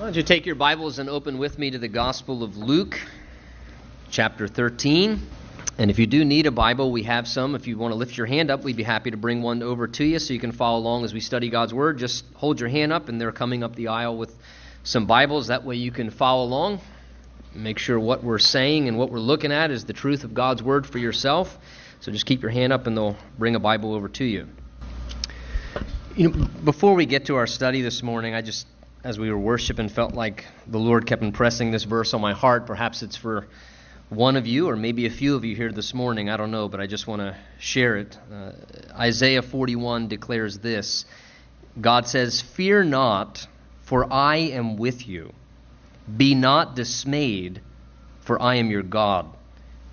Why don't you take your Bibles and open with me to the Gospel of Luke, chapter 13. And if you do need a Bible, we have some. If you want to lift your hand up, we'd be happy to bring one over to you so you can follow along as we study God's Word. Just hold your hand up, and they're coming up the aisle with some Bibles. That way you can follow along. Make sure what we're saying and what we're looking at is the truth of God's Word for yourself. So just keep your hand up, and they'll bring a Bible over to you. You know, before we get to our study this morning, I just as we were worshiping, felt like the Lord kept impressing this verse on my heart. Perhaps it's for one of you, or maybe a few of you here this morning. I don't know, but I just want to share it. Uh, Isaiah 41 declares this God says, Fear not, for I am with you. Be not dismayed, for I am your God.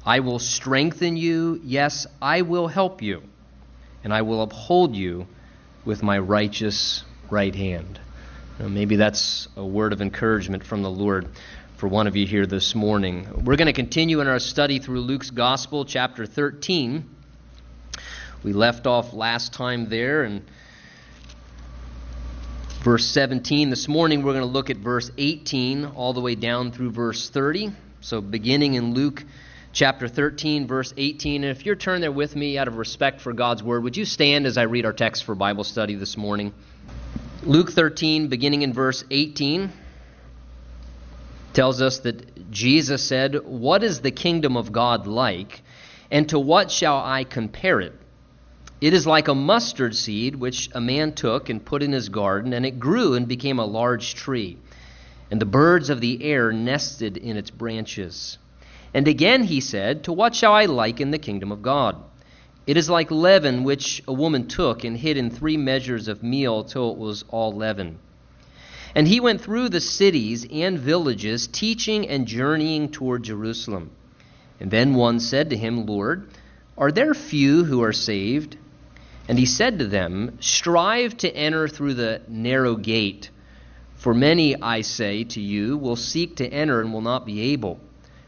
I will strengthen you. Yes, I will help you. And I will uphold you with my righteous right hand. Uh, maybe that's a word of encouragement from the Lord for one of you here this morning. We're going to continue in our study through Luke's Gospel, chapter 13. We left off last time there in verse 17. This morning we're going to look at verse 18 all the way down through verse 30. So beginning in Luke chapter 13, verse 18. And if you're turned there with me out of respect for God's word, would you stand as I read our text for Bible study this morning? Luke 13, beginning in verse 18, tells us that Jesus said, What is the kingdom of God like, and to what shall I compare it? It is like a mustard seed which a man took and put in his garden, and it grew and became a large tree. And the birds of the air nested in its branches. And again he said, To what shall I liken the kingdom of God? It is like leaven which a woman took and hid in three measures of meal till it was all leaven. And he went through the cities and villages, teaching and journeying toward Jerusalem. And then one said to him, Lord, are there few who are saved? And he said to them, Strive to enter through the narrow gate. For many, I say to you, will seek to enter and will not be able.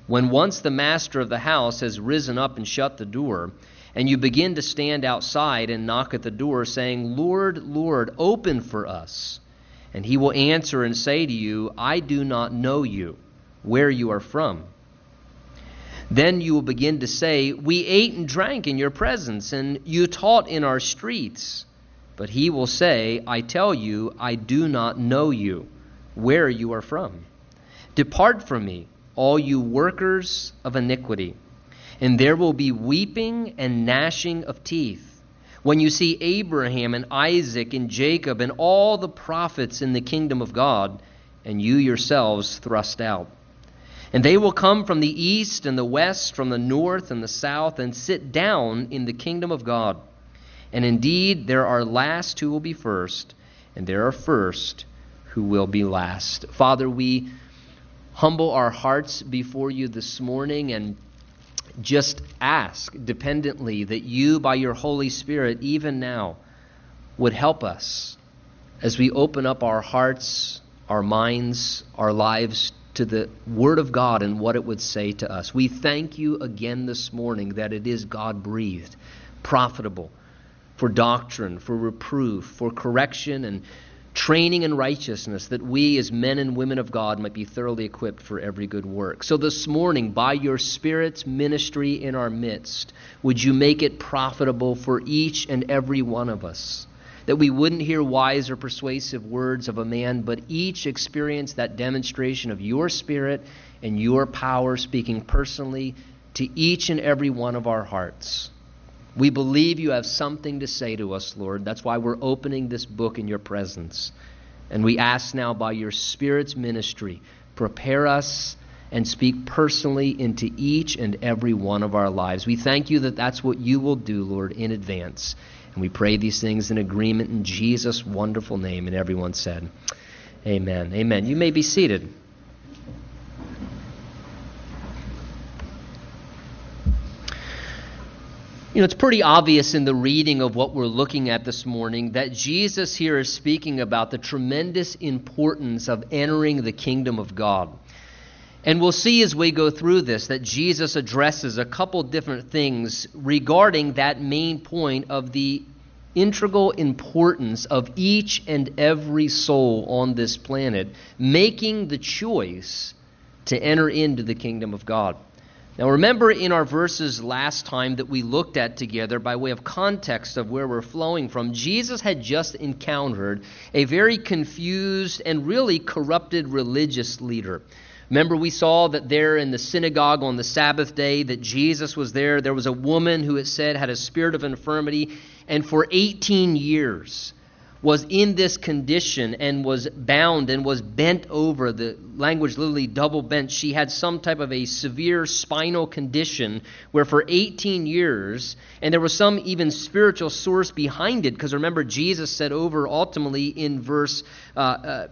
When once the master of the house has risen up and shut the door, and you begin to stand outside and knock at the door, saying, Lord, Lord, open for us. And he will answer and say to you, I do not know you, where you are from. Then you will begin to say, We ate and drank in your presence, and you taught in our streets. But he will say, I tell you, I do not know you, where you are from. Depart from me, all you workers of iniquity and there will be weeping and gnashing of teeth. When you see Abraham and Isaac and Jacob and all the prophets in the kingdom of God, and you yourselves thrust out. And they will come from the east and the west, from the north and the south, and sit down in the kingdom of God. And indeed, there are last who will be first, and there are first who will be last. Father, we humble our hearts before you this morning and just ask dependently that you, by your Holy Spirit, even now, would help us as we open up our hearts, our minds, our lives to the Word of God and what it would say to us. We thank you again this morning that it is God breathed, profitable for doctrine, for reproof, for correction, and training in righteousness, that we as men and women of God might be thoroughly equipped for every good work. So this morning, by your Spirit's ministry in our midst, would you make it profitable for each and every one of us? That we wouldn't hear wise or persuasive words of a man, but each experience that demonstration of your Spirit and your power speaking personally to each and every one of our hearts. We believe you have something to say to us, Lord. That's why we're opening this book in your presence. And we ask now by your Spirit's ministry, prepare us and speak personally into each and every one of our lives. We thank you that that's what you will do, Lord, in advance. And we pray these things in agreement in Jesus' wonderful name. And everyone said, Amen. Amen. You may be seated. You know, it's pretty obvious in the reading of what we're looking at this morning that Jesus here is speaking about the tremendous importance of entering the kingdom of God. And we'll see as we go through this that Jesus addresses a couple different things regarding that main point of the integral importance of each and every soul on this planet making the choice to enter into the kingdom of God. Now, remember in our verses last time that we looked at together, by way of context of where we're flowing from, Jesus had just encountered a very confused and really corrupted religious leader. Remember, we saw that there in the synagogue on the Sabbath day that Jesus was there. There was a woman who it said had a spirit of infirmity, and for 18 years was in this condition and was bound and was bent over. The language literally double bent. She had some type of a severe spinal condition where for 18 years, and there was some even spiritual source behind it, because remember, Jesus said over ultimately in verse uh, uh,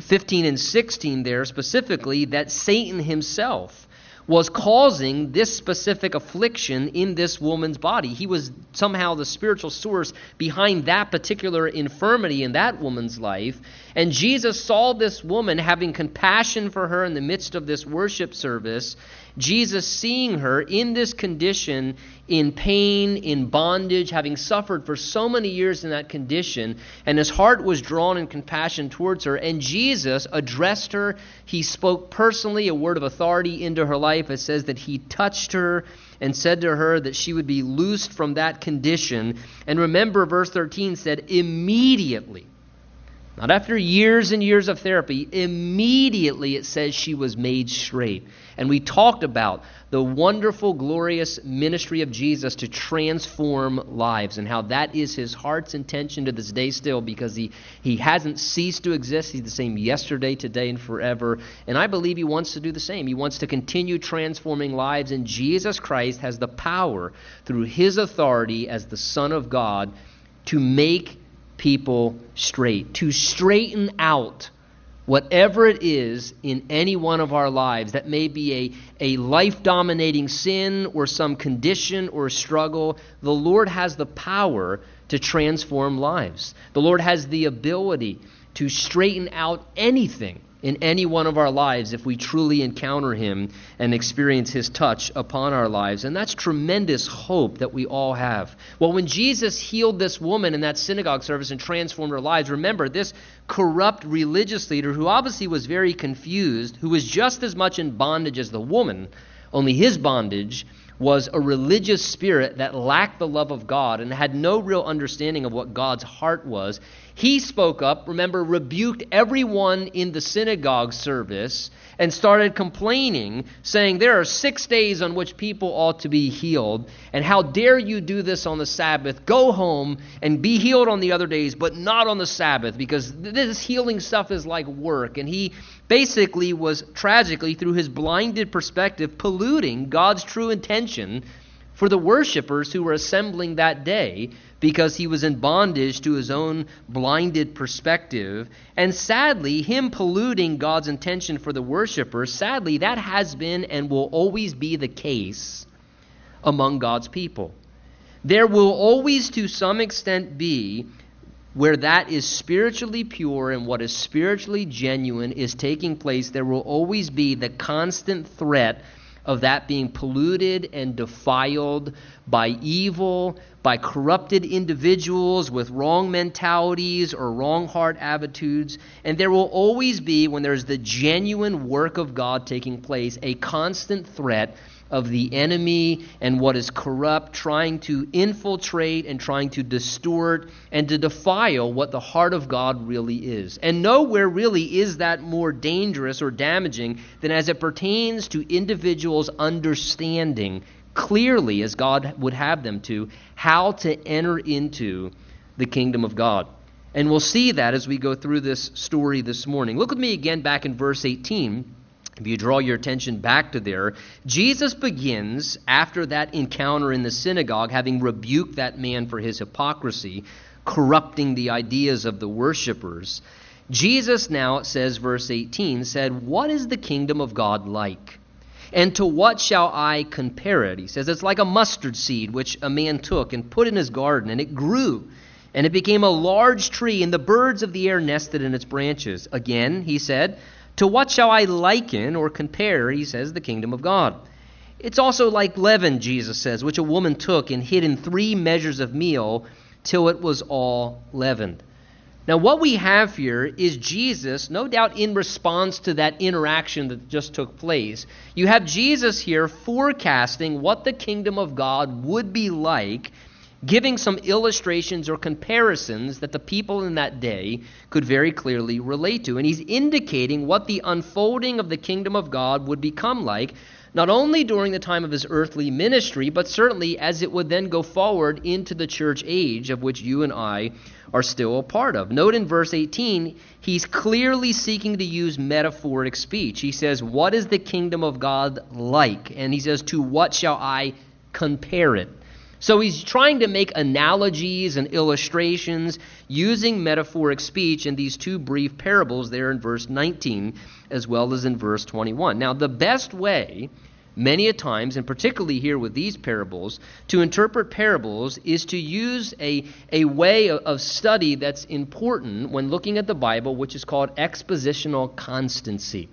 15 and 16 there specifically that Satan himself was causing this specific affliction in this woman's body. He was somehow the spiritual source behind that particular infirmity in that woman's life. And Jesus saw this woman having compassion for her in the midst of this worship service Jesus seeing her in this condition, in pain, in bondage, having suffered for so many years in that condition, and his heart was drawn in compassion towards her. And Jesus addressed her. He spoke personally a word of authority into her life. It says that he touched her and said to her that she would be loosed from that condition. And remember, verse 13 said, immediately. Not after years and years of therapy, immediately it says she was made straight. And we talked about the wonderful, glorious ministry of Jesus to transform lives and how that is his heart's intention to this day still because he, he hasn't ceased to exist. He's the same yesterday, today, and forever. And I believe he wants to do the same. He wants to continue transforming lives, and Jesus Christ has the power through his authority as the Son of God to make people straight, to straighten out whatever it is in any one of our lives that may be a, a life dominating sin or some condition or struggle, the Lord has the power to transform lives. The Lord has the ability to straighten out anything in any one of our lives if we truly encounter Him and experience His touch upon our lives. And that's tremendous hope that we all have. Well, when Jesus healed this woman in that synagogue service and transformed her lives, remember, this corrupt religious leader, who obviously was very confused, who was just as much in bondage as the woman, only his bondage was a religious spirit that lacked the love of God and had no real understanding of what God's heart was. He spoke up, remember, rebuked everyone in the synagogue service and started complaining, saying, There are six days on which people ought to be healed, and how dare you do this on the Sabbath? Go home and be healed on the other days, but not on the Sabbath, because this healing stuff is like work. And he basically was tragically, through his blinded perspective, polluting God's true intention for the worshippers who were assembling that day because he was in bondage to his own blinded perspective. And sadly, him polluting God's intention for the worshiper, sadly, that has been and will always be the case among God's people. There will always, to some extent, be where that is spiritually pure and what is spiritually genuine is taking place, there will always be the constant threat of that being polluted and defiled by evil, by corrupted individuals with wrong mentalities or wrong heart attitudes. And there will always be, when there's the genuine work of God taking place, a constant threat of the enemy and what is corrupt, trying to infiltrate and trying to distort and to defile what the heart of God really is. And nowhere really is that more dangerous or damaging than as it pertains to individuals' understanding clearly, as God would have them to, how to enter into the kingdom of God. And we'll see that as we go through this story this morning. Look with me again back in verse 18 if you draw your attention back to there, Jesus begins after that encounter in the synagogue, having rebuked that man for his hypocrisy, corrupting the ideas of the worshippers. Jesus now, it says, verse 18, said, What is the kingdom of God like? And to what shall I compare it? He says, It's like a mustard seed which a man took and put in his garden, and it grew. And it became a large tree, and the birds of the air nested in its branches. Again, he said, to what shall I liken or compare, he says, the kingdom of God? It's also like leaven, Jesus says, which a woman took and hid in three measures of meal till it was all leavened. Now, what we have here is Jesus, no doubt in response to that interaction that just took place. You have Jesus here forecasting what the kingdom of God would be like, giving some illustrations or comparisons that the people in that day could very clearly relate to. And he's indicating what the unfolding of the kingdom of God would become like not only during the time of his earthly ministry, but certainly as it would then go forward into the church age of which you and I are still a part of. Note in verse 18, he's clearly seeking to use metaphoric speech. He says, What is the kingdom of God like? And he says, To what shall I compare it? So he's trying to make analogies and illustrations using metaphoric speech in these two brief parables there in verse 19 as well as in verse 21. Now, the best way many a times, and particularly here with these parables, to interpret parables is to use a, a way of study that's important when looking at the Bible, which is called expositional constancy.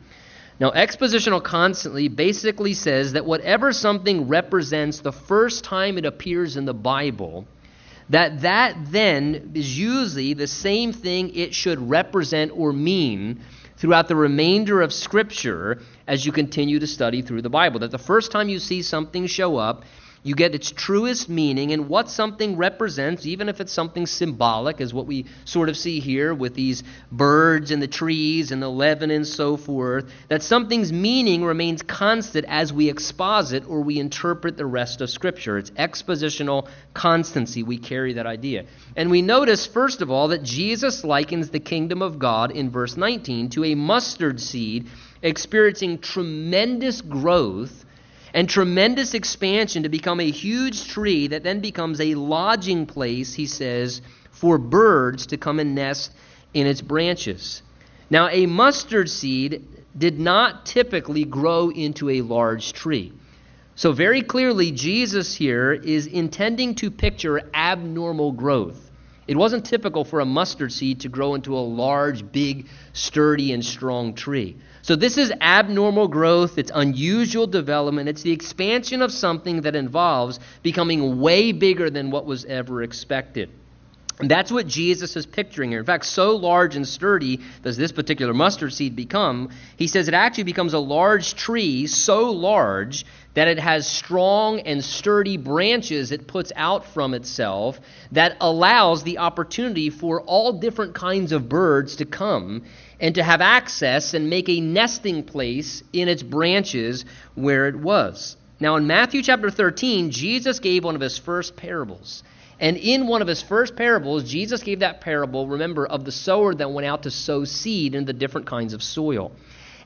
Now, expositional constancy basically says that whatever something represents the first time it appears in the Bible, that that then is usually the same thing it should represent or mean throughout the remainder of Scripture as you continue to study through the Bible. That the first time you see something show up, you get its truest meaning and what something represents, even if it's something symbolic, as what we sort of see here with these birds and the trees and the leaven and so forth, that something's meaning remains constant as we exposit or we interpret the rest of Scripture. It's expositional constancy. We carry that idea. And we notice, first of all, that Jesus likens the kingdom of God in verse 19 to a mustard seed experiencing tremendous growth and tremendous expansion to become a huge tree that then becomes a lodging place, he says, for birds to come and nest in its branches. Now, a mustard seed did not typically grow into a large tree. So, very clearly, Jesus here is intending to picture abnormal growth. It wasn't typical for a mustard seed to grow into a large, big, sturdy, and strong tree. So, this is abnormal growth, it's unusual development, it's the expansion of something that involves becoming way bigger than what was ever expected. And that's what Jesus is picturing here. In fact, so large and sturdy does this particular mustard seed become. He says it actually becomes a large tree, so large that it has strong and sturdy branches it puts out from itself that allows the opportunity for all different kinds of birds to come and to have access and make a nesting place in its branches where it was. Now, in Matthew chapter 13, Jesus gave one of his first parables. And in one of his first parables, Jesus gave that parable, remember, of the sower that went out to sow seed in the different kinds of soil.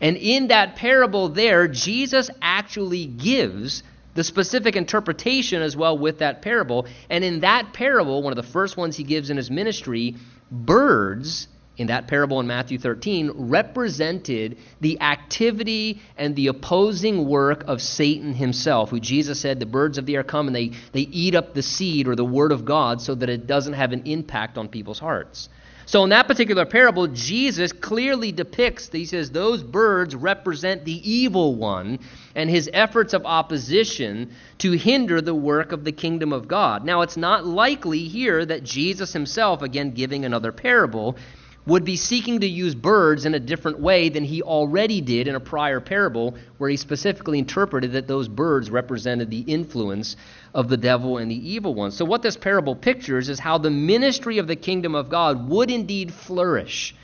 And in that parable, there, Jesus actually gives the specific interpretation as well with that parable. And in that parable, one of the first ones he gives in his ministry, birds in that parable in Matthew 13 represented the activity and the opposing work of Satan himself, who Jesus said, The birds of the air come and they, they eat up the seed or the word of God so that it doesn't have an impact on people's hearts. So, in that particular parable, Jesus clearly depicts, he says, those birds represent the evil one and his efforts of opposition to hinder the work of the kingdom of God. Now, it's not likely here that Jesus himself, again giving another parable, would be seeking to use birds in a different way than he already did in a prior parable, where he specifically interpreted that those birds represented the influence of the devil and the evil one. So, what this parable pictures is how the ministry of the kingdom of God would indeed flourish,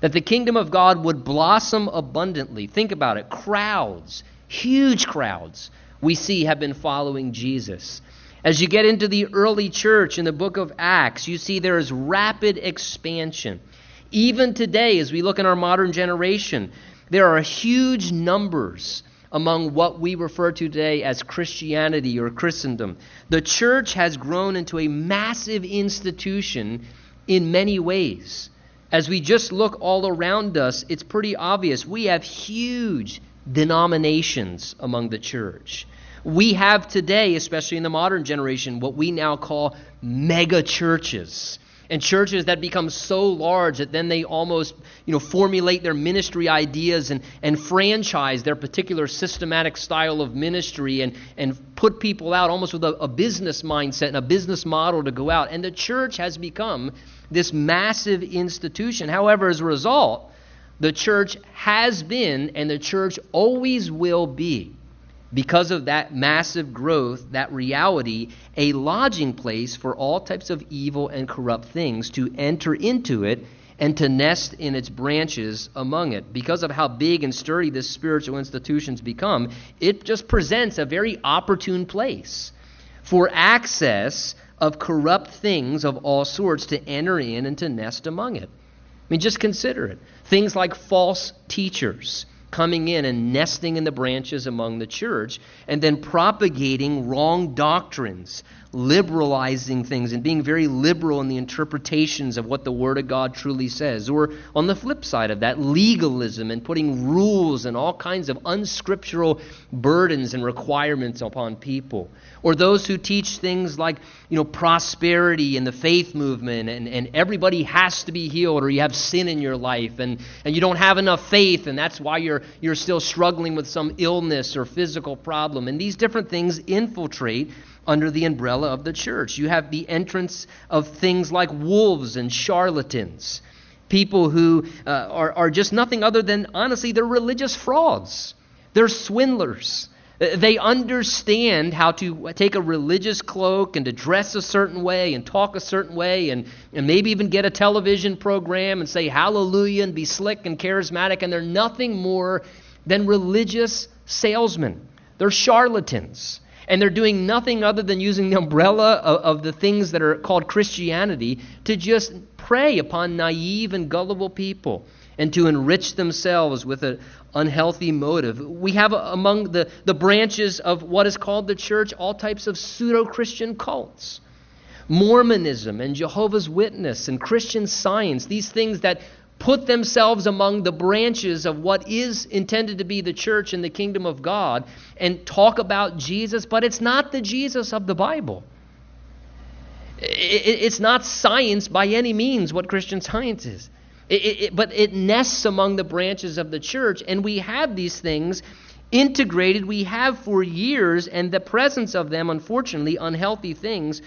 that the kingdom of God would blossom abundantly. Think about it crowds, huge crowds, we see have been following Jesus. As you get into the early church in the book of Acts, you see there is rapid expansion. Even today, as we look in our modern generation, there are huge numbers among what we refer to today as Christianity or Christendom. The church has grown into a massive institution in many ways. As we just look all around us, it's pretty obvious. We have huge denominations among the church. We have today, especially in the modern generation, what we now call mega churches and churches that become so large that then they almost you know formulate their ministry ideas and, and franchise their particular systematic style of ministry and, and put people out almost with a, a business mindset and a business model to go out. And the church has become this massive institution. However as a result the church has been and the church always will be because of that massive growth, that reality, a lodging place for all types of evil and corrupt things to enter into it and to nest in its branches among it. Because of how big and sturdy this spiritual institution's become, it just presents a very opportune place for access of corrupt things of all sorts to enter in and to nest among it. I mean, just consider it. Things like false teachers coming in and nesting in the branches among the church, and then propagating wrong doctrines, liberalizing things, and being very liberal in the interpretations of what the Word of God truly says. Or on the flip side of that, legalism and putting rules and all kinds of unscriptural burdens and requirements upon people. Or those who teach things like, you know, prosperity and the faith movement and, and everybody has to be healed or you have sin in your life and, and you don't have enough faith and that's why you're, you're still struggling with some illness or physical problem. And these different things infiltrate under the umbrella of the church. You have the entrance of things like wolves and charlatans, people who uh, are, are just nothing other than, honestly, they're religious frauds, they're swindlers. They understand how to take a religious cloak and to dress a certain way and talk a certain way and, and maybe even get a television program and say hallelujah and be slick and charismatic, and they're nothing more than religious salesmen. They're charlatans. And they're doing nothing other than using the umbrella of, of the things that are called Christianity to just prey upon naive and gullible people and to enrich themselves with an unhealthy motive. We have among the, the branches of what is called the church all types of pseudo Christian cults. Mormonism and Jehovah's Witness and Christian science, these things that put themselves among the branches of what is intended to be the church and the kingdom of God and talk about Jesus, but it's not the Jesus of the Bible. It's not science by any means what Christian science is. It, it, but it nests among the branches of the church, and we have these things integrated. We have for years, and the presence of them, unfortunately, unhealthy things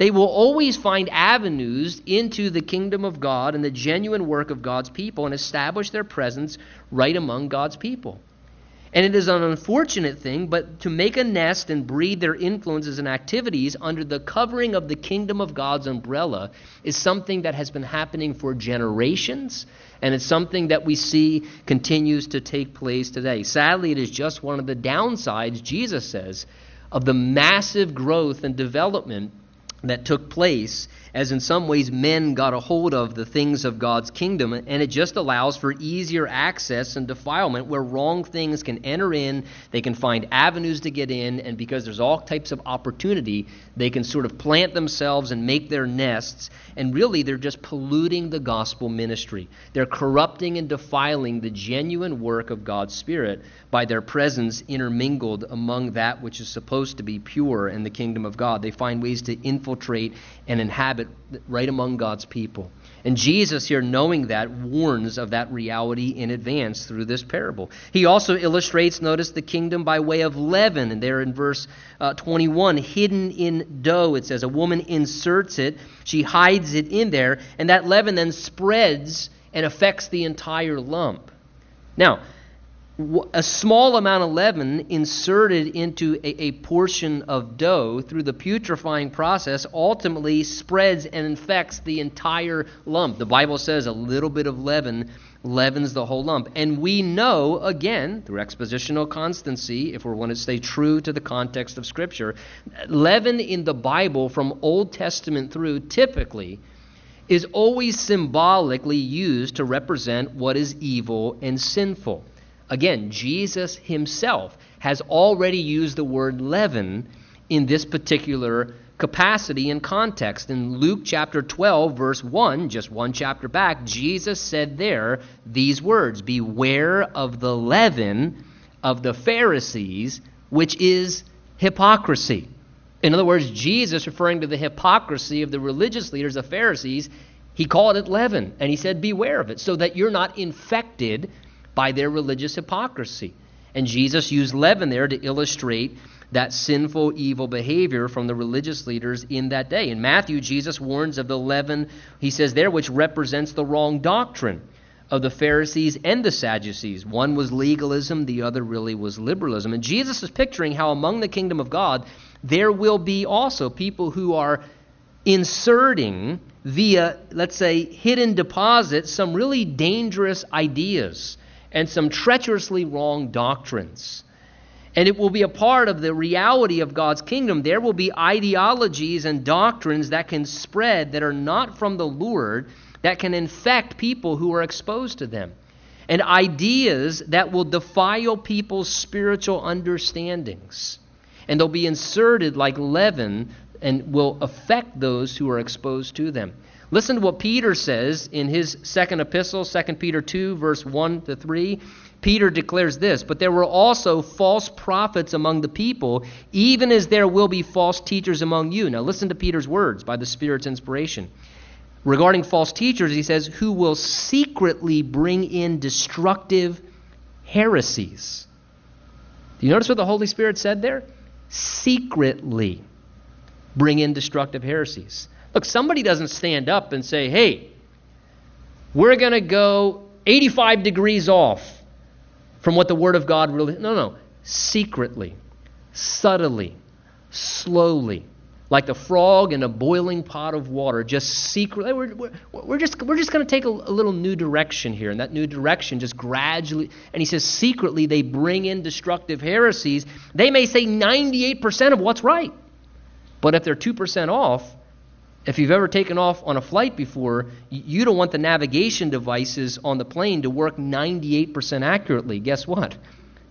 they will always find avenues into the kingdom of God and the genuine work of God's people and establish their presence right among God's people. And it is an unfortunate thing, but to make a nest and breed their influences and activities under the covering of the kingdom of God's umbrella is something that has been happening for generations, and it's something that we see continues to take place today. Sadly, it is just one of the downsides, Jesus says, of the massive growth and development that took place as in some ways men got a hold of the things of God's kingdom, and it just allows for easier access and defilement where wrong things can enter in, they can find avenues to get in, and because there's all types of opportunity, they can sort of plant themselves and make their nests, and really they're just polluting the gospel ministry. They're corrupting and defiling the genuine work of God's Spirit by their presence intermingled among that which is supposed to be pure in the kingdom of God. They find ways to infiltrate and inhabit right among God's people. And Jesus, here, knowing that, warns of that reality in advance through this parable. He also illustrates, notice, the kingdom by way of leaven. And there in verse uh, 21, hidden in dough, it says, a woman inserts it, she hides it in there, and that leaven then spreads and affects the entire lump. Now, a small amount of leaven inserted into a, a, portion of dough through the putrefying process ultimately spreads and infects the entire lump. The Bible says a little bit of leaven leavens the whole lump. And we know, again, through expositional constancy, if we want to stay true to the context of Scripture, leaven in the Bible from Old Testament through typically is always symbolically used to represent what is evil and sinful. Again, Jesus himself has already used the word leaven in this particular capacity and context. In Luke chapter 12, verse 1, just one chapter back, Jesus said there these words Beware of the leaven of the Pharisees, which is hypocrisy. In other words, Jesus, referring to the hypocrisy of the religious leaders, the Pharisees, he called it leaven, and he said, Beware of it, so that you're not infected by their religious hypocrisy. And Jesus used leaven there to illustrate that sinful, evil behavior from the religious leaders in that day. In Matthew, Jesus warns of the leaven, he says there, which represents the wrong doctrine of the Pharisees and the Sadducees. One was legalism, the other really was liberalism. And Jesus is picturing how among the kingdom of God, there will be also people who are inserting via, let's say, hidden deposits, some really dangerous ideas and some treacherously wrong doctrines. And it will be a part of the reality of God's kingdom. There will be ideologies and doctrines that can spread that are not from the Lord, that can infect people who are exposed to them. And ideas that will defile people's spiritual understandings. And they'll be inserted like leaven and will affect those who are exposed to them. Listen to what Peter says in his second epistle, 2 Peter 2, verse 1 to 3. Peter declares this But there were also false prophets among the people, even as there will be false teachers among you. Now listen to Peter's words by the Spirit's inspiration. Regarding false teachers, he says, who will secretly bring in destructive heresies. Do you notice what the Holy Spirit said there? Secretly bring in destructive heresies. Look, somebody doesn't stand up and say, hey, we're going to go 85 degrees off from what the Word of God really. No, no. Secretly, subtly, slowly, like the frog in a boiling pot of water, just secretly. We're, we're, we're just, we're just going to take a, a little new direction here, and that new direction just gradually. And he says, secretly, they bring in destructive heresies. They may say 98% of what's right. But if they're 2% off, if you've ever taken off on a flight before, you don't want the navigation devices on the plane to work 98% accurately. Guess what?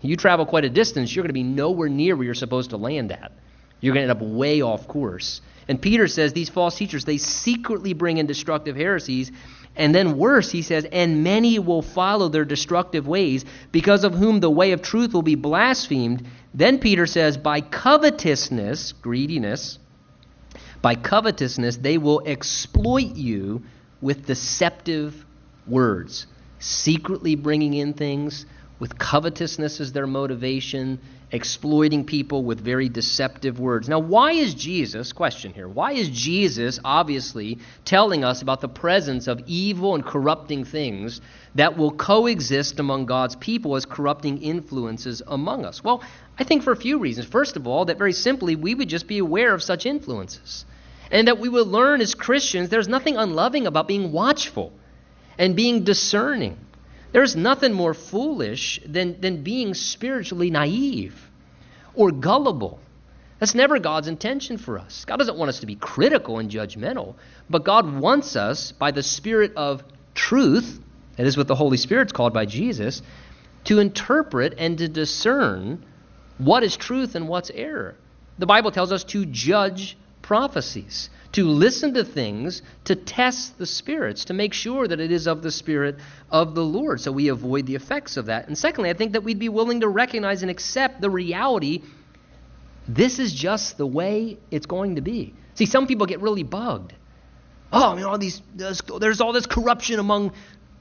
You travel quite a distance, you're going to be nowhere near where you're supposed to land at. You're going to end up way off course. And Peter says these false teachers, they secretly bring in destructive heresies. And then worse, he says, and many will follow their destructive ways, because of whom the way of truth will be blasphemed. Then Peter says, by covetousness, greediness, by covetousness, they will exploit you with deceptive words, secretly bringing in things. With covetousness as their motivation, exploiting people with very deceptive words. Now, why is Jesus, question here, why is Jesus obviously telling us about the presence of evil and corrupting things that will coexist among God's people as corrupting influences among us? Well, I think for a few reasons. First of all, that very simply we would just be aware of such influences. And that we would learn as Christians there's nothing unloving about being watchful and being discerning. There's nothing more foolish than, than being spiritually naive or gullible. That's never God's intention for us. God doesn't want us to be critical and judgmental, but God wants us, by the Spirit of truth, that is what the Holy Spirit's called by Jesus, to interpret and to discern what is truth and what's error. The Bible tells us to judge prophecies, to listen to things, to test the spirits, to make sure that it is of the Spirit of the Lord, so we avoid the effects of that. And secondly, I think that we'd be willing to recognize and accept the reality this is just the way it's going to be. See, some people get really bugged. Oh, you know, all these, there's all this corruption among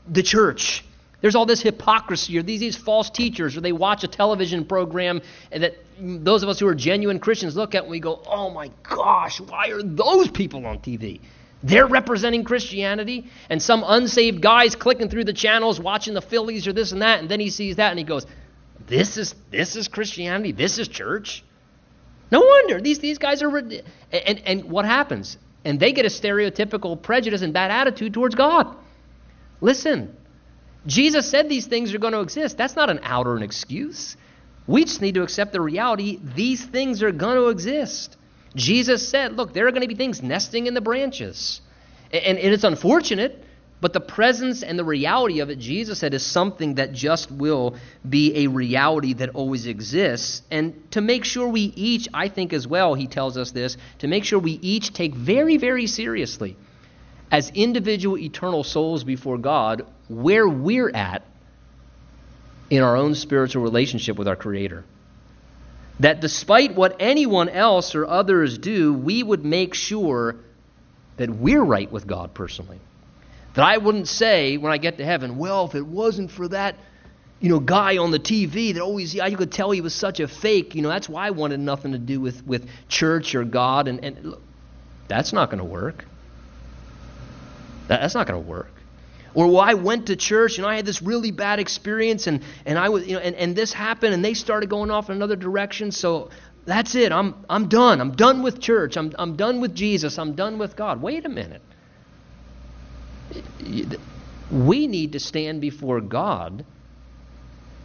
the church. There's all this hypocrisy, or these, these false teachers, or they watch a television program that those of us who are genuine Christians look at and we go, oh my gosh, why are those people on TV? They're representing Christianity, and some unsaved guy's clicking through the channels watching the Phillies or this and that, and then he sees that and he goes, This is this is Christianity, this is church. No wonder these these guys are and and what happens? And they get a stereotypical prejudice and bad attitude towards God. Listen, Jesus said these things are going to exist. That's not an out or an excuse. We just need to accept the reality these things are going to exist. Jesus said, look, there are going to be things nesting in the branches. And, and it's unfortunate, but the presence and the reality of it, Jesus said, is something that just will be a reality that always exists. And to make sure we each, I think as well, he tells us this, to make sure we each take very, very seriously as individual eternal souls before God where we're at in our own spiritual relationship with our Creator. that despite what anyone else or others do, we would make sure that we're right with God personally. That I wouldn't say when I get to heaven, well, if it wasn't for that, you know, guy on the TV that always, you could tell he was such a fake, you know, that's why I wanted nothing to do with, with church or God. And, and look, that's not going to work. That, that's not going to work. Or well, I went to church and I had this really bad experience and, and I was you know and, and this happened and they started going off in another direction. So that's it. I'm I'm done. I'm done with church. I'm I'm done with Jesus. I'm done with God. Wait a minute. We need to stand before God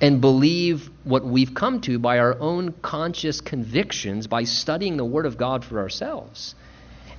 and believe what we've come to by our own conscious convictions by studying the Word of God for ourselves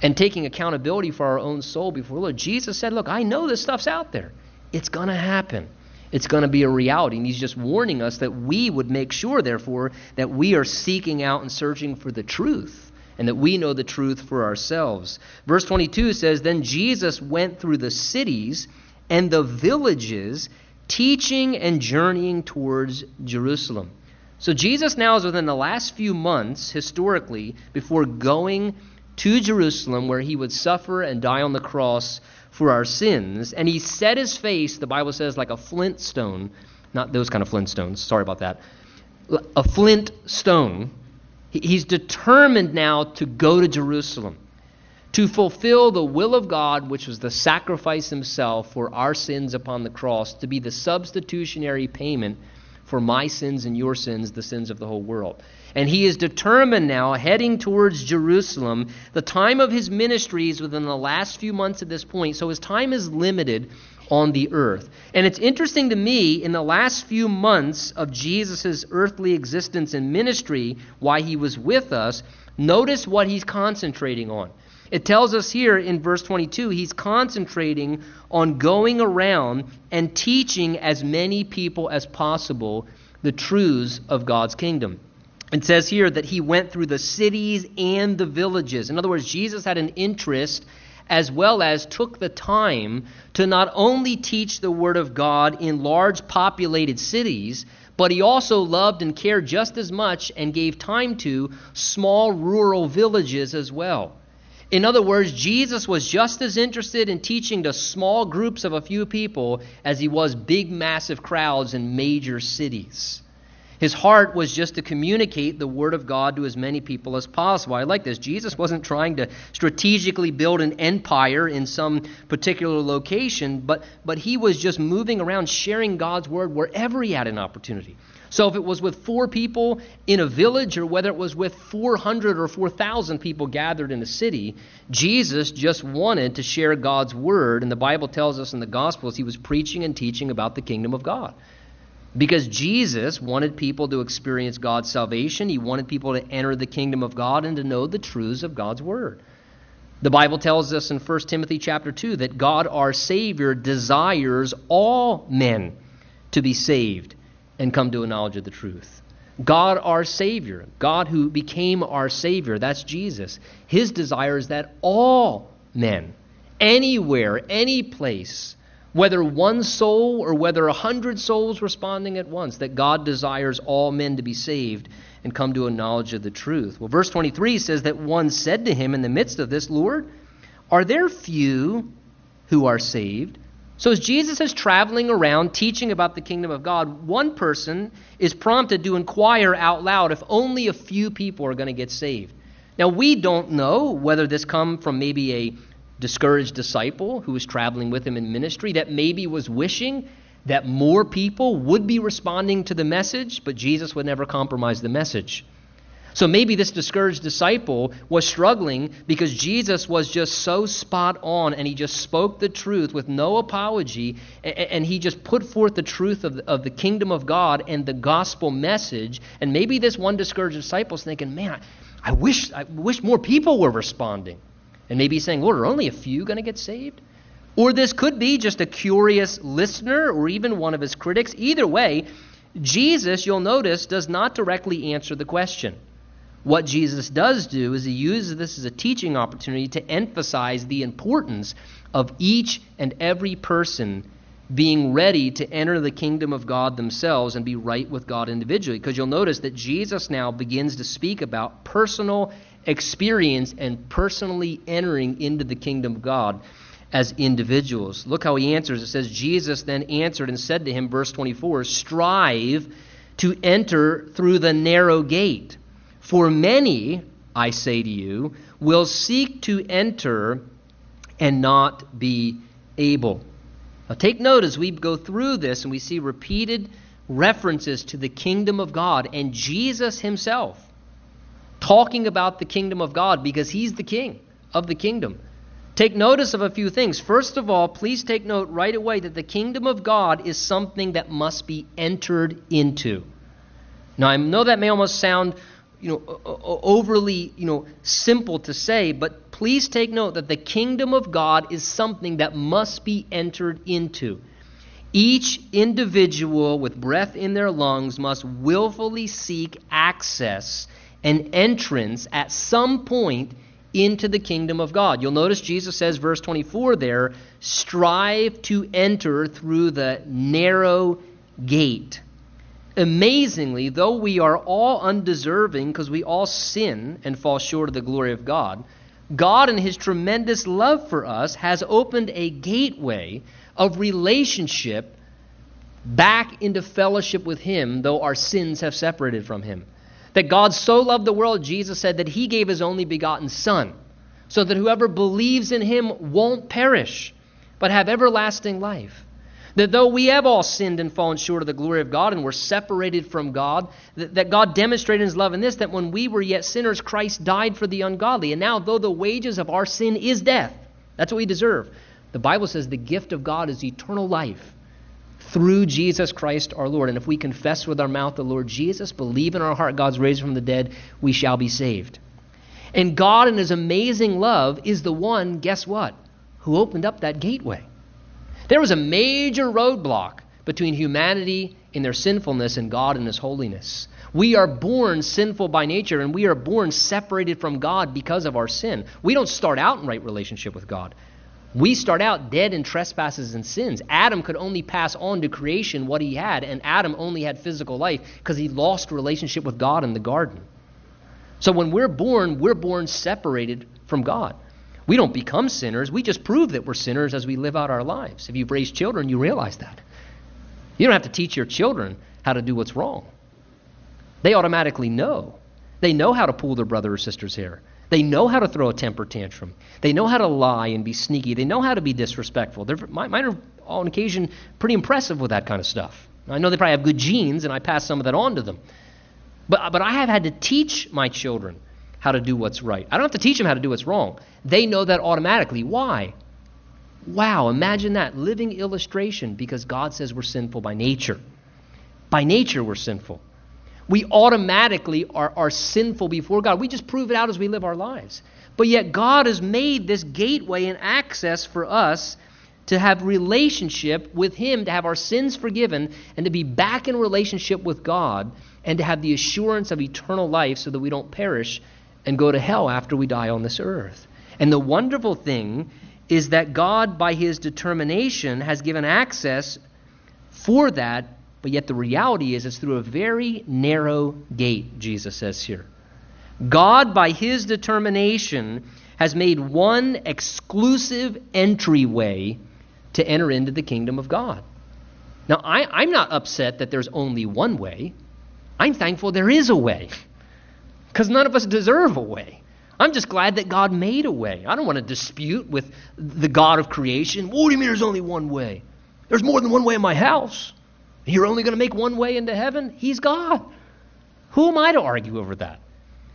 and taking accountability for our own soul before Lord. Jesus said, Look, I know this stuff's out there. It's going to happen. It's going to be a reality. And he's just warning us that we would make sure, therefore, that we are seeking out and searching for the truth and that we know the truth for ourselves. Verse 22 says, Then Jesus went through the cities and the villages, teaching and journeying towards Jerusalem. So Jesus now is within the last few months, historically, before going to Jerusalem where he would suffer and die on the cross for our sins. And he set his face, the Bible says, like a flint stone. Not those kind of flint stones, sorry about that. A flint stone. He's determined now to go to Jerusalem to fulfill the will of God, which was the sacrifice himself for our sins upon the cross, to be the substitutionary payment for my sins and your sins, the sins of the whole world. And he is determined now, heading towards Jerusalem. The time of his ministry is within the last few months at this point, so his time is limited on the earth. And it's interesting to me, in the last few months of Jesus' earthly existence and ministry, why he was with us, notice what he's concentrating on. It tells us here in verse 22 he's concentrating on going around and teaching as many people as possible the truths of God's kingdom. It says here that he went through the cities and the villages. In other words, Jesus had an interest as well as took the time to not only teach the Word of God in large populated cities, but he also loved and cared just as much and gave time to small rural villages as well. In other words, Jesus was just as interested in teaching to small groups of a few people as he was big, massive crowds in major cities. His heart was just to communicate the Word of God to as many people as possible. I like this. Jesus wasn't trying to strategically build an empire in some particular location, but, but he was just moving around sharing God's Word wherever he had an opportunity. So if it was with four people in a village or whether it was with 400 or 4,000 people gathered in a city, Jesus just wanted to share God's Word. And the Bible tells us in the Gospels he was preaching and teaching about the kingdom of God. Because Jesus wanted people to experience God's salvation, he wanted people to enter the kingdom of God and to know the truths of God's word. The Bible tells us in 1 Timothy chapter 2 that God our savior desires all men to be saved and come to a knowledge of the truth. God our savior, God who became our savior, that's Jesus. His desire is that all men anywhere, any place whether one soul or whether a hundred souls responding at once, that God desires all men to be saved and come to a knowledge of the truth. Well, verse 23 says that one said to him in the midst of this, Lord, are there few who are saved? So, as Jesus is traveling around teaching about the kingdom of God, one person is prompted to inquire out loud if only a few people are going to get saved. Now, we don't know whether this come from maybe a discouraged disciple who was traveling with him in ministry that maybe was wishing that more people would be responding to the message, but Jesus would never compromise the message. So maybe this discouraged disciple was struggling because Jesus was just so spot on and he just spoke the truth with no apology and he just put forth the truth of the, of the kingdom of God and the gospel message. And maybe this one discouraged disciple is thinking, man, I, I wish, I wish more people were responding. And maybe he's saying, Lord, are only a few going to get saved? Or this could be just a curious listener or even one of his critics. Either way, Jesus, you'll notice, does not directly answer the question. What Jesus does do is he uses this as a teaching opportunity to emphasize the importance of each and every person being ready to enter the kingdom of God themselves and be right with God individually. Because you'll notice that Jesus now begins to speak about personal experience and personally entering into the kingdom of God as individuals. Look how he answers. It says, Jesus then answered and said to him, verse 24, Strive to enter through the narrow gate. For many, I say to you, will seek to enter and not be able. Now, take note as we go through this and we see repeated references to the kingdom of God and Jesus himself talking about the kingdom of God because he's the king of the kingdom. Take notice of a few things. First of all, please take note right away that the kingdom of God is something that must be entered into. Now, I know that may almost sound you know, overly, you know, simple to say, but please take note that the kingdom of God is something that must be entered into. Each individual with breath in their lungs must willfully seek access and entrance at some point into the kingdom of God. You'll notice Jesus says, verse 24 there, strive to enter through the narrow gate amazingly, though we are all undeserving because we all sin and fall short of the glory of God, God, in His tremendous love for us, has opened a gateway of relationship back into fellowship with Him, though our sins have separated from Him. That God so loved the world, Jesus said, that He gave His only begotten Son, so that whoever believes in Him won't perish, but have everlasting life. That though we have all sinned and fallen short of the glory of God and were separated from God, that, that God demonstrated his love in this, that when we were yet sinners, Christ died for the ungodly. And now, though the wages of our sin is death, that's what we deserve. The Bible says the gift of God is eternal life through Jesus Christ our Lord. And if we confess with our mouth the Lord Jesus, believe in our heart God's raised from the dead, we shall be saved. And God, in His amazing love, is the one, guess what, who opened up that gateway. There was a major roadblock between humanity in their sinfulness and God in His holiness. We are born sinful by nature, and we are born separated from God because of our sin. We don't start out in right relationship with God. We start out dead in trespasses and sins. Adam could only pass on to creation what he had, and Adam only had physical life because he lost relationship with God in the garden. So when we're born, we're born separated from God. We don't become sinners. We just prove that we're sinners as we live out our lives. If you've raised children, you realize that. You don't have to teach your children how to do what's wrong. They automatically know. They know how to pull their brother or sister's hair. They know how to throw a temper tantrum. They know how to lie and be sneaky. They know how to be disrespectful. They're, mine are, on occasion, pretty impressive with that kind of stuff. I know they probably have good genes, and I pass some of that on to them. But, but I have had to teach my children how to do what's right. I don't have to teach them how to do what's wrong. They know that automatically. Why? Wow, imagine that. Living illustration because God says we're sinful by nature. By nature, we're sinful. We automatically are, are sinful before God. We just prove it out as we live our lives. But yet, God has made this gateway and access for us to have relationship with Him, to have our sins forgiven, and to be back in relationship with God, and to have the assurance of eternal life so that we don't perish and go to hell after we die on this earth. And the wonderful thing is that God, by his determination, has given access for that, but yet the reality is it's through a very narrow gate, Jesus says here. God, by his determination, has made one exclusive entryway to enter into the kingdom of God. Now, I, am not upset that there's only one way. I'm thankful there is a way because none of us deserve a way. I'm just glad that God made a way. I don't want to dispute with the God of creation. What do you mean there's only one way? There's more than one way in my house. You're only going to make one way into heaven? He's God. Who am I to argue over that?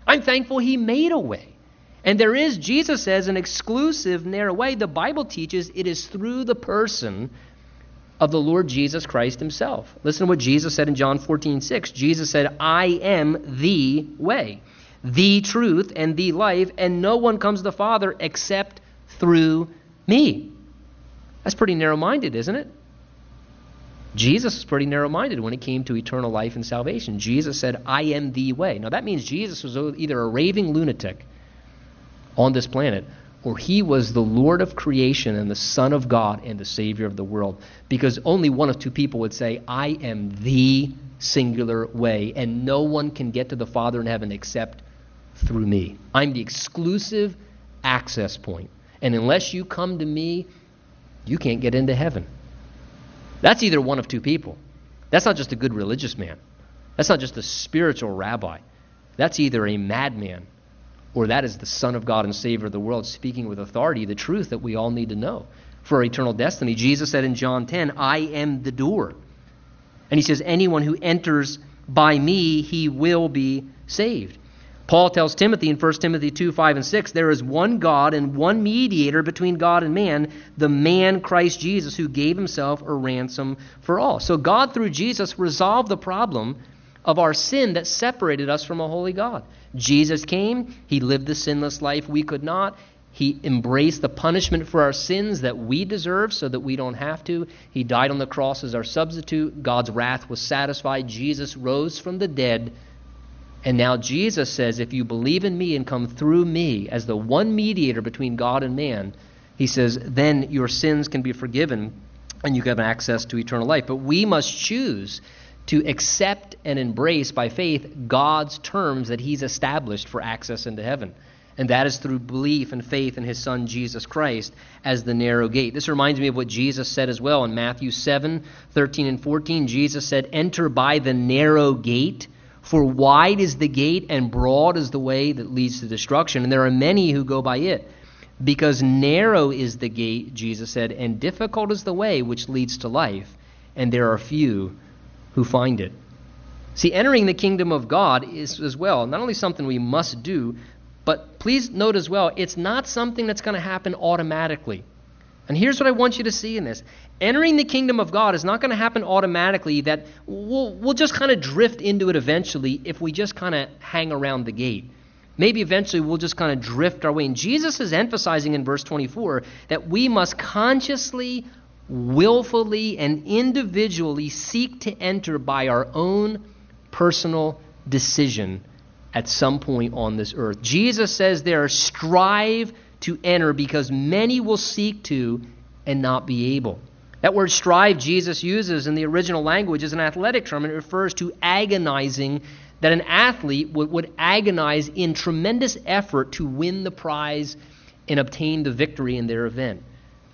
I'm thankful He made a way. And there is, Jesus says, an exclusive narrow way. The Bible teaches it is through the person of the Lord Jesus Christ himself. Listen to what Jesus said in John 14, 6. Jesus said, I am the way, the truth, and the life, and no one comes to the Father except through me. That's pretty narrow minded, isn't it? Jesus was pretty narrow minded when it came to eternal life and salvation. Jesus said, I am the way. Now, that means Jesus was either a raving lunatic on this planet, or he was the Lord of creation and the Son of God and the Savior of the world. Because only one of two people would say, I am the singular way, and no one can get to the Father in heaven except through me. I'm the exclusive access point. And unless you come to me, you can't get into heaven. That's either one of two people. That's not just a good religious man. That's not just a spiritual rabbi. That's either a madman or that is the Son of God and Savior of the world speaking with authority the truth that we all need to know for eternal destiny. Jesus said in John 10, I am the door. And he says, Anyone who enters by me, he will be saved. Paul tells Timothy in 1 Timothy 2 5 and 6 there is one God and one mediator between God and man, the man Christ Jesus, who gave himself a ransom for all. So God, through Jesus, resolved the problem of our sin that separated us from a holy God. Jesus came, he lived the sinless life we could not. He embraced the punishment for our sins that we deserve so that we don't have to. He died on the cross as our substitute. God's wrath was satisfied. Jesus rose from the dead. And now Jesus says, if you believe in me and come through me as the one mediator between God and man, he says, then your sins can be forgiven and you can have access to eternal life. But we must choose to accept and embrace by faith God's terms that He's established for access into heaven. And that is through belief and faith in His Son Jesus Christ as the narrow gate. This reminds me of what Jesus said as well in Matthew 7 13 and 14. Jesus said, Enter by the narrow gate, for wide is the gate and broad is the way that leads to destruction, and there are many who go by it. Because narrow is the gate, Jesus said, and difficult is the way which leads to life, and there are few who find it. See, entering the kingdom of God is as well not only something we must do, but please note as well, it's not something that's going to happen automatically. And here's what I want you to see in this entering the kingdom of God is not going to happen automatically, that we'll, we'll just kind of drift into it eventually if we just kind of hang around the gate. Maybe eventually we'll just kind of drift our way. And Jesus is emphasizing in verse 24 that we must consciously willfully and individually seek to enter by our own personal decision at some point on this earth. Jesus says there, strive to enter because many will seek to and not be able. That word strive Jesus uses in the original language is an athletic term. And it refers to agonizing, that an athlete would, would agonize in tremendous effort to win the prize and obtain the victory in their event.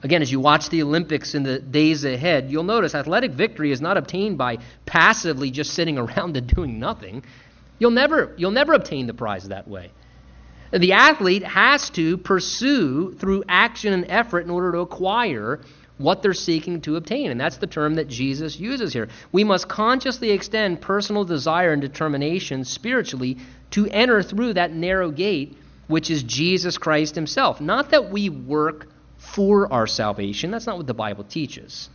Again, as you watch the Olympics in the days ahead, you'll notice athletic victory is not obtained by passively just sitting around and doing nothing. You'll never, you'll never obtain the prize that way. The athlete has to pursue through action and effort in order to acquire what they're seeking to obtain. And that's the term that Jesus uses here. We must consciously extend personal desire and determination spiritually to enter through that narrow gate, which is Jesus Christ Himself. Not that we work for our salvation. That's not what the Bible teaches.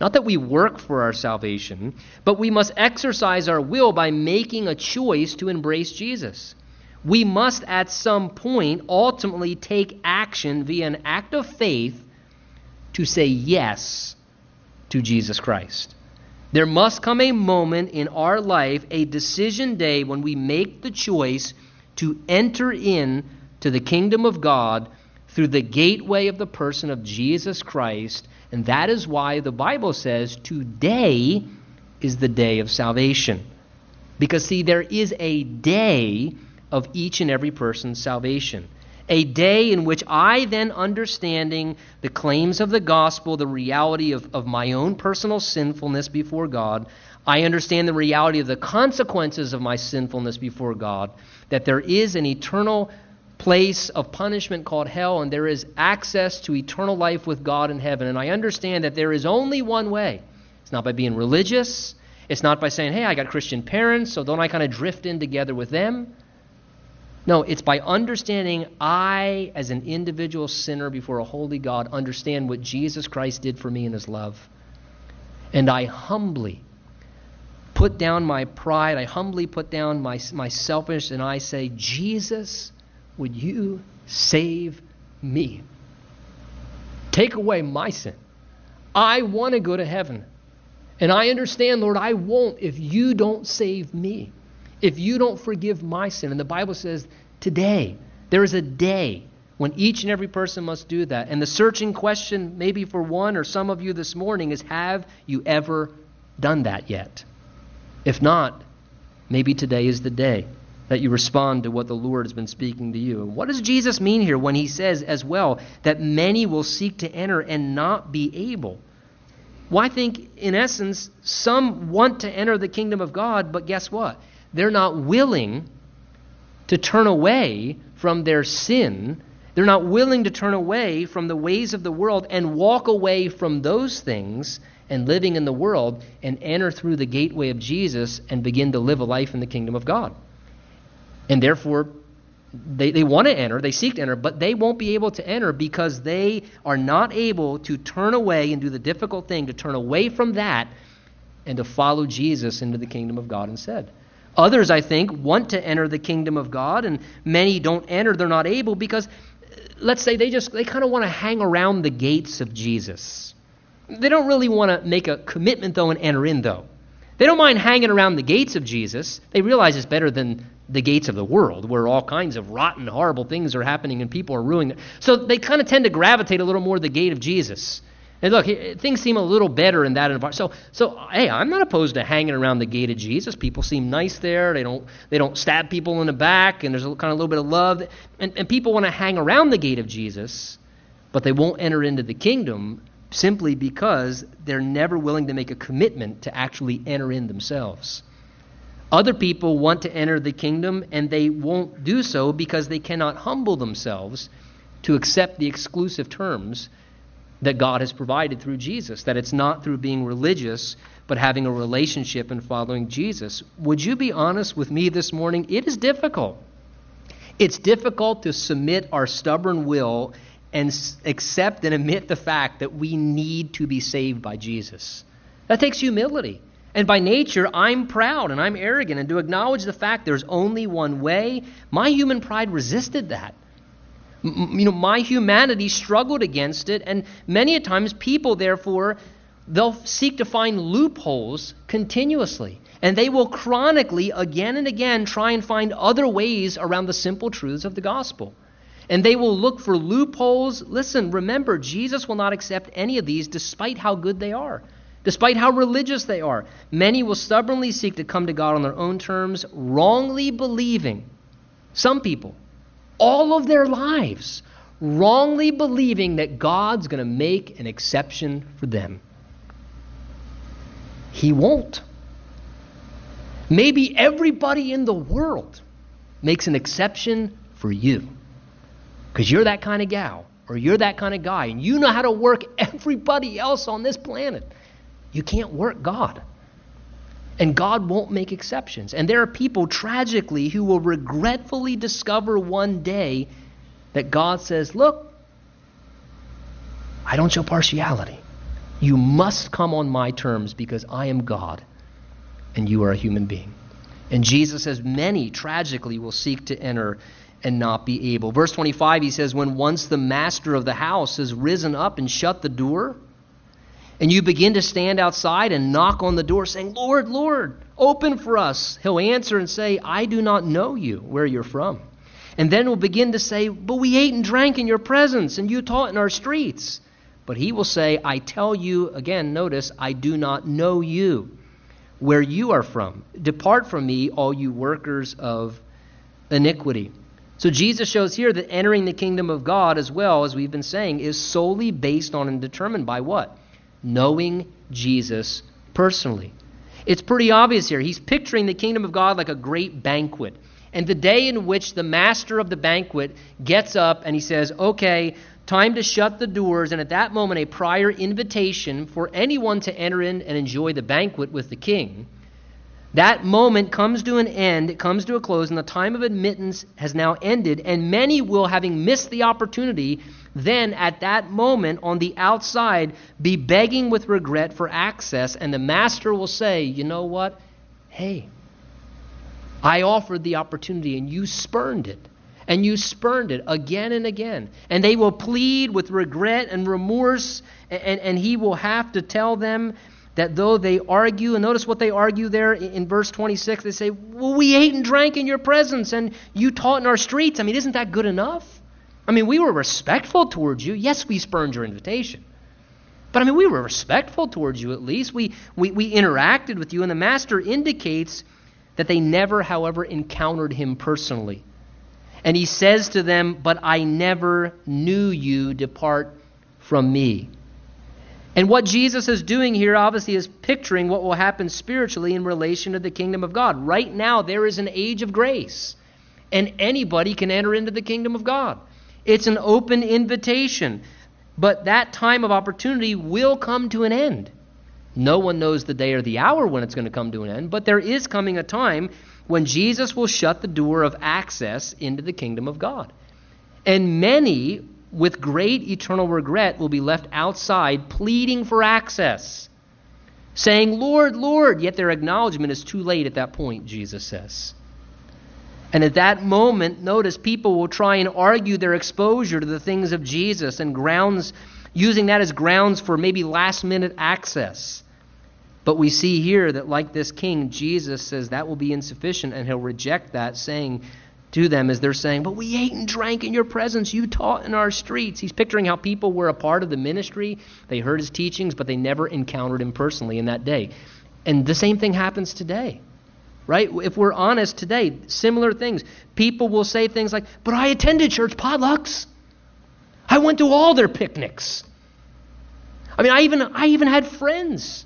Not that we work for our salvation, but we must exercise our will by making a choice to embrace Jesus. We must at some point ultimately take action via an act of faith to say yes to Jesus Christ. There must come a moment in our life, a decision day, when we make the choice to enter in to the kingdom of God through the gateway of the person of Jesus Christ. And that is why the Bible says today is the day of salvation. Because, see, there is a day of each and every person's salvation. A day in which I, then understanding the claims of the gospel, the reality of, of my own personal sinfulness before God, I understand the reality of the consequences of my sinfulness before God, that there is an eternal place of punishment called hell, and there is access to eternal life with God in heaven. And I understand that there is only one way. It's not by being religious, it's not by saying, hey, I got Christian parents, so don't I kind of drift in together with them? No, it's by understanding I, as an individual sinner before a holy God, understand what Jesus Christ did for me in his love. And I humbly put down my pride, I humbly put down my, my selfishness, and I say, Jesus, would you save me? Take away my sin. I want to go to heaven. And I understand, Lord, I won't if you don't save me, if you don't forgive my sin. And the Bible says today, there is a day when each and every person must do that. And the searching question, maybe for one or some of you this morning, is have you ever done that yet? If not, maybe today is the day that you respond to what the Lord has been speaking to you. And what does Jesus mean here when he says as well that many will seek to enter and not be able? Well, I think, in essence, some want to enter the kingdom of God, but guess what? They're not willing to turn away from their sin they're not willing to turn away from the ways of the world and walk away from those things and living in the world and enter through the gateway of Jesus and begin to live a life in the kingdom of God. And therefore, they, they want to enter, they seek to enter, but they won't be able to enter because they are not able to turn away and do the difficult thing to turn away from that and to follow Jesus into the kingdom of God instead. Others, I think, want to enter the kingdom of God, and many don't enter. They're not able because uh, let's say they just they kind of want to hang around the gates of Jesus. They don't really want to make a commitment though and enter in though. They don't mind hanging around the gates of Jesus. They realize it's better than the gates of the world where all kinds of rotten, horrible things are happening and people are ruining it. So they kind of tend to gravitate a little more to the gate of Jesus. And look, things seem a little better in that environment. So, so hey, I'm not opposed to hanging around the gate of Jesus. People seem nice there. They don't, they don't stab people in the back, and there's a, kind of a little bit of love. And, and people want to hang around the gate of Jesus, but they won't enter into the kingdom simply because they're never willing to make a commitment to actually enter in themselves. Other people want to enter the kingdom, and they won't do so because they cannot humble themselves to accept the exclusive terms that God has provided through Jesus, that it's not through being religious, but having a relationship and following Jesus. Would you be honest with me this morning? It is difficult. It's difficult to submit our stubborn will and accept and admit the fact that we need to be saved by Jesus. That takes humility. And by nature, I'm proud and I'm arrogant. And to acknowledge the fact there's only one way, my human pride resisted that you know, my humanity struggled against it, and many a times people, therefore, they'll seek to find loopholes continuously. And they will chronically, again and again, try and find other ways around the simple truths of the gospel. And they will look for loopholes. Listen, remember, Jesus will not accept any of these despite how good they are, despite how religious they are. Many will stubbornly seek to come to God on their own terms, wrongly believing, some people, all of their lives, wrongly believing that God's going to make an exception for them. He won't. Maybe everybody in the world makes an exception for you because you're that kind of gal or you're that kind of guy and you know how to work everybody else on this planet. You can't work God. And God won't make exceptions. And there are people, tragically, who will regretfully discover one day that God says, Look, I don't show partiality. You must come on my terms because I am God and you are a human being. And Jesus says, Many, tragically, will seek to enter and not be able. Verse 25, he says, When once the master of the house has risen up and shut the door, and you begin to stand outside and knock on the door saying, Lord, Lord, open for us, he'll answer and say, I do not know you, where you're from. And then we'll begin to say, But we ate and drank in your presence, and you taught in our streets. But he will say, I tell you, again, notice, I do not know you, where you are from. Depart from me, all you workers of iniquity. So Jesus shows here that entering the kingdom of God, as well as we've been saying, is solely based on and determined by what? Knowing Jesus personally. It's pretty obvious here. He's picturing the kingdom of God like a great banquet. And the day in which the master of the banquet gets up and he says, Okay, time to shut the doors, and at that moment, a prior invitation for anyone to enter in and enjoy the banquet with the king. That moment comes to an end, it comes to a close, and the time of admittance has now ended, and many will, having missed the opportunity, then at that moment on the outside be begging with regret for access, and the master will say, You know what? Hey, I offered the opportunity and you spurned it. And you spurned it again and again. And they will plead with regret and remorse, and, and he will have to tell them that though they argue, and notice what they argue there in verse 26, they say, Well, we ate and drank in your presence, and you taught in our streets. I mean, isn't that good enough? I mean, we were respectful towards you. Yes, we spurned your invitation. But I mean, we were respectful towards you at least. We, we, we interacted with you, and the master indicates that they never, however, encountered him personally. And he says to them, But I never knew you, depart from me. And what Jesus is doing here, obviously, is picturing what will happen spiritually in relation to the kingdom of God. Right now, there is an age of grace, and anybody can enter into the kingdom of God. It's an open invitation. But that time of opportunity will come to an end. No one knows the day or the hour when it's going to come to an end, but there is coming a time when Jesus will shut the door of access into the kingdom of God. And many, with great eternal regret, will be left outside pleading for access, saying, Lord, Lord, yet their acknowledgement is too late at that point, Jesus says. And at that moment, notice people will try and argue their exposure to the things of Jesus and grounds, using that as grounds for maybe last minute access. But we see here that, like this king, Jesus says that will be insufficient, and he'll reject that, saying to them as they're saying, But we ate and drank in your presence, you taught in our streets. He's picturing how people were a part of the ministry. They heard his teachings, but they never encountered him personally in that day. And the same thing happens today right? If we're honest today, similar things. People will say things like, But I attended church potlucks. I went to all their picnics. I mean, I even, I even had friends.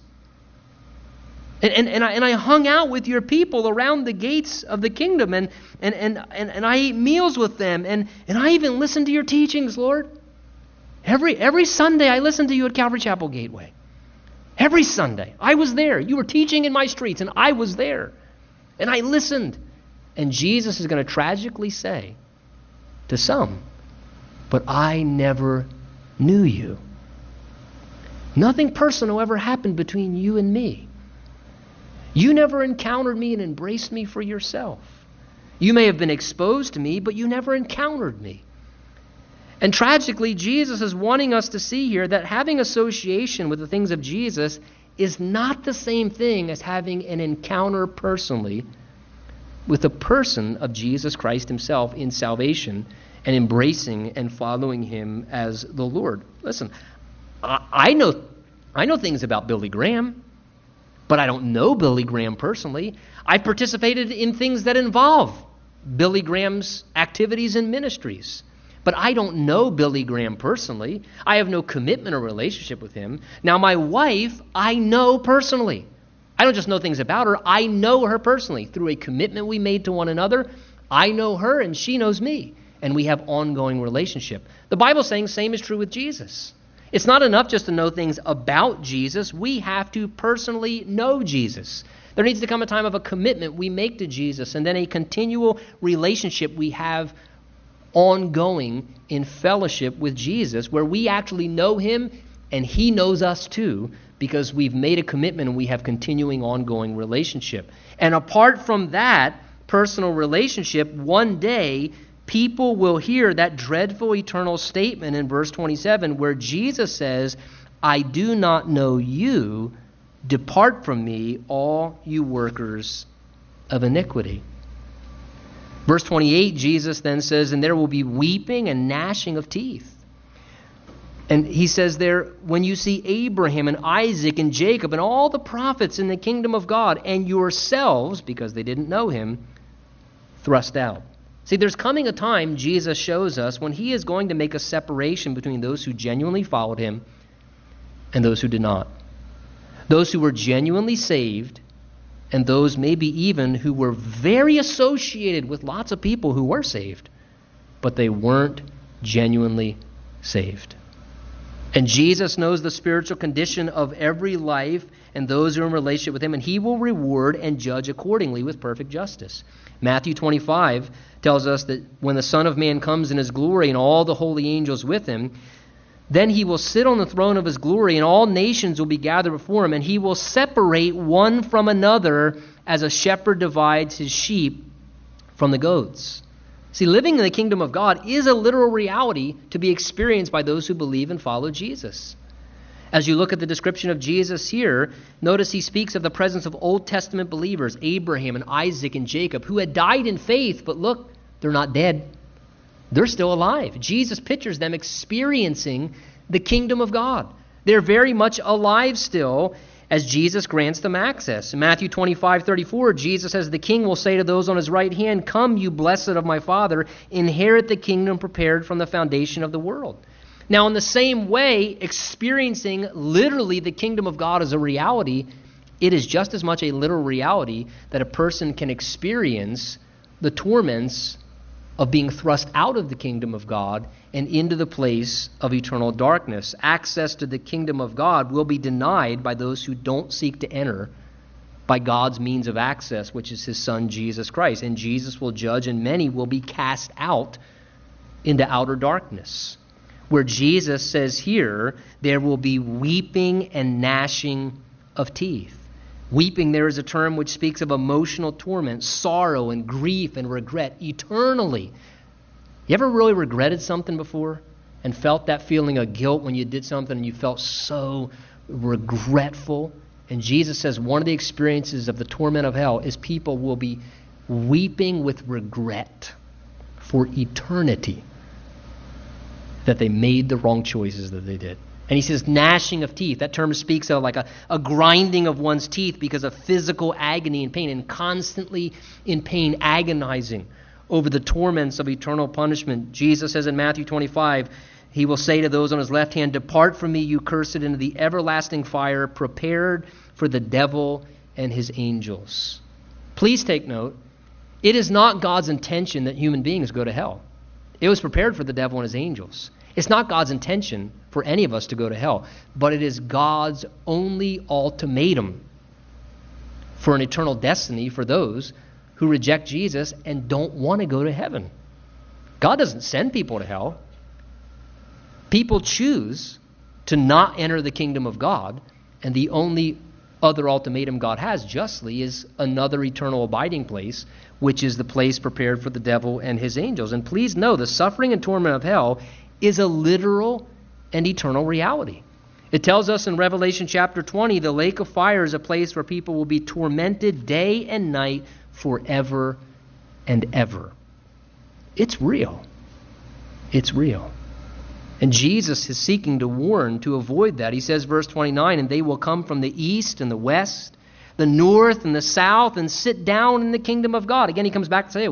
And, and, and, I, and I hung out with your people around the gates of the kingdom, and, and, and, and, and I ate meals with them, and, and I even listened to your teachings, Lord. Every, every Sunday, I listened to you at Calvary Chapel Gateway. Every Sunday. I was there. You were teaching in my streets, and I was there. And I listened. And Jesus is going to tragically say to some, But I never knew you. Nothing personal ever happened between you and me. You never encountered me and embraced me for yourself. You may have been exposed to me, but you never encountered me. And tragically, Jesus is wanting us to see here that having association with the things of Jesus is not the same thing as having an encounter personally with the person of Jesus Christ himself in salvation and embracing and following him as the Lord. Listen, I, know I know things about Billy Graham, but I don't know Billy Graham personally. I've participated in things that involve Billy Graham's activities and ministries. But I don't know Billy Graham personally. I have no commitment or relationship with him. Now, my wife, I know personally. I don't just know things about her, I know her personally. Through a commitment we made to one another, I know her and she knows me. And we have ongoing relationship. The Bible's saying same is true with Jesus. It's not enough just to know things about Jesus. We have to personally know Jesus. There needs to come a time of a commitment we make to Jesus and then a continual relationship we have ongoing in fellowship with Jesus, where we actually know him and he knows us too, because we've made a commitment and we have continuing ongoing relationship. And apart from that personal relationship, one day people will hear that dreadful eternal statement in verse 27 where Jesus says, I do not know you. Depart from me, all you workers of iniquity. Verse 28, Jesus then says, And there will be weeping and gnashing of teeth. And he says there, when you see Abraham and Isaac and Jacob and all the prophets in the kingdom of God and yourselves, because they didn't know him, thrust out. See, there's coming a time, Jesus shows us, when he is going to make a separation between those who genuinely followed him and those who did not. Those who were genuinely saved and those maybe even who were very associated with lots of people who were saved, but they weren't genuinely saved. And Jesus knows the spiritual condition of every life and those who are in relationship with him, and he will reward and judge accordingly with perfect justice. Matthew 25 tells us that when the Son of Man comes in his glory and all the holy angels with him, then he will sit on the throne of his glory, and all nations will be gathered before him, and he will separate one from another as a shepherd divides his sheep from the goats. See, living in the kingdom of God is a literal reality to be experienced by those who believe and follow Jesus. As you look at the description of Jesus here, notice he speaks of the presence of Old Testament believers, Abraham and Isaac and Jacob, who had died in faith, but look, they're not dead. They're still alive. Jesus pictures them experiencing the kingdom of God. They're very much alive still as Jesus grants them access. In Matthew 25, 34, Jesus says, The king will say to those on his right hand, Come, you blessed of my Father, inherit the kingdom prepared from the foundation of the world. Now, in the same way, experiencing literally the kingdom of God as a reality, it is just as much a literal reality that a person can experience the torments of being thrust out of the kingdom of God and into the place of eternal darkness. Access to the kingdom of God will be denied by those who don't seek to enter by God's means of access, which is his son Jesus Christ. And Jesus will judge, and many will be cast out into outer darkness. Where Jesus says here, there will be weeping and gnashing of teeth. Weeping, there is a term which speaks of emotional torment, sorrow, and grief and regret eternally. You ever really regretted something before and felt that feeling of guilt when you did something and you felt so regretful? And Jesus says one of the experiences of the torment of hell is people will be weeping with regret for eternity that they made the wrong choices that they did. And he says gnashing of teeth. That term speaks of like a, a grinding of one's teeth because of physical agony and pain, and constantly in pain, agonizing over the torments of eternal punishment. Jesus says in Matthew 25, he will say to those on his left hand, Depart from me, you cursed, into the everlasting fire prepared for the devil and his angels. Please take note, it is not God's intention that human beings go to hell. It was prepared for the devil and his angels. It's not God's intention for any of us to go to hell, but it is God's only ultimatum for an eternal destiny for those who reject Jesus and don't want to go to heaven. God doesn't send people to hell. People choose to not enter the kingdom of God, and the only other ultimatum God has justly is another eternal abiding place, which is the place prepared for the devil and his angels. And please know the suffering and torment of hell is a literal and eternal reality. It tells us in Revelation chapter 20 the lake of fire is a place where people will be tormented day and night forever and ever. It's real. It's real. And Jesus is seeking to warn to avoid that. He says, verse 29, and they will come from the east and the west, the north and the south, and sit down in the kingdom of God. Again, he comes back to say,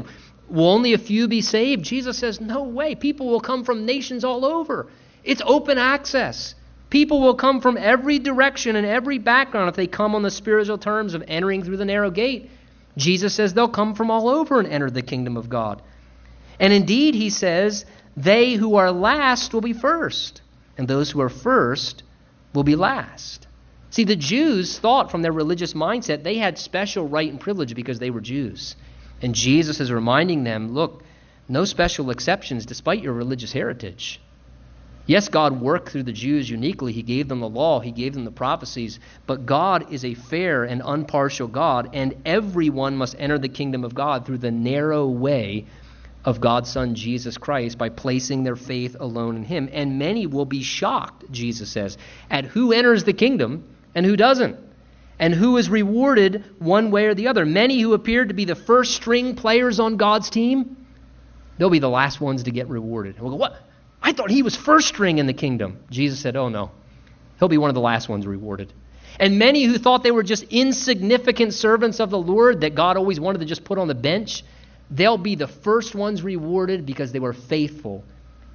Will only a few be saved? Jesus says, No way. People will come from nations all over. It's open access. People will come from every direction and every background if they come on the spiritual terms of entering through the narrow gate. Jesus says they'll come from all over and enter the kingdom of God. And indeed, he says, they who are last will be first, and those who are first will be last. See, the Jews thought from their religious mindset they had special right and privilege because they were Jews. And Jesus is reminding them look, no special exceptions despite your religious heritage. Yes, God worked through the Jews uniquely. He gave them the law, He gave them the prophecies. But God is a fair and impartial God, and everyone must enter the kingdom of God through the narrow way of God's Son, Jesus Christ, by placing their faith alone in Him. And many will be shocked, Jesus says, at who enters the kingdom and who doesn't and who is rewarded one way or the other. Many who appeared to be the first string players on God's team, they'll be the last ones to get rewarded. we'll go, what? I thought he was first string in the kingdom. Jesus said, oh no. He'll be one of the last ones rewarded. And many who thought they were just insignificant servants of the Lord that God always wanted to just put on the bench, they'll be the first ones rewarded because they were faithful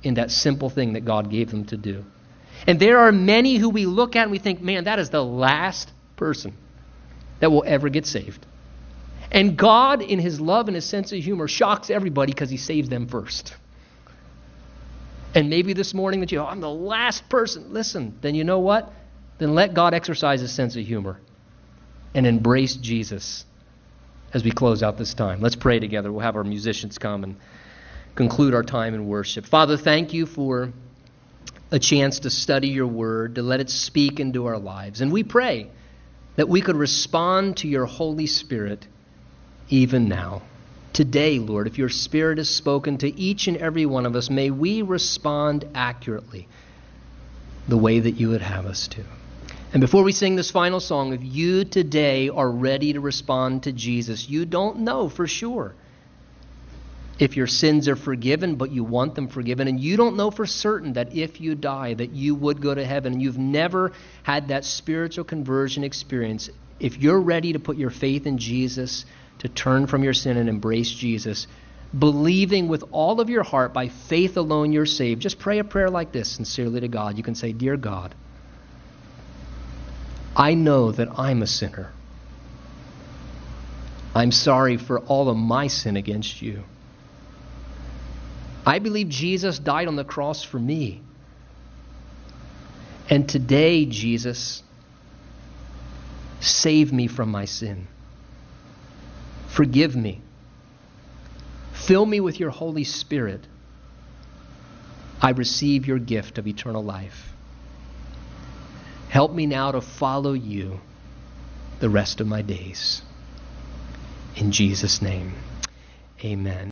in that simple thing that God gave them to do. And there are many who we look at and we think, man, that is the last person that will ever get saved. And God, in his love and his sense of humor, shocks everybody because he saves them first. And maybe this morning that you, oh, I'm the last person. Listen, then you know what? Then let God exercise his sense of humor and embrace Jesus as we close out this time. Let's pray together. We'll have our musicians come and conclude our time in worship. Father, thank you for a chance to study your word, to let it speak into our lives. And we pray that we could respond to your Holy Spirit even now. Today, Lord, if your Spirit has spoken to each and every one of us, may we respond accurately the way that you would have us to. And before we sing this final song, if you today are ready to respond to Jesus, you don't know for sure. if your sins are forgiven, but you want them forgiven, and you don't know for certain that if you die that you would go to heaven, and you've never had that spiritual conversion experience, if you're ready to put your faith in Jesus, to turn from your sin and embrace Jesus, believing with all of your heart by faith alone you're saved, just pray a prayer like this sincerely to God. You can say, Dear God, I know that I'm a sinner. I'm sorry for all of my sin against you. I believe Jesus died on the cross for me. And today, Jesus, save me from my sin. Forgive me. Fill me with your Holy Spirit. I receive your gift of eternal life. Help me now to follow you the rest of my days. In Jesus' name, amen.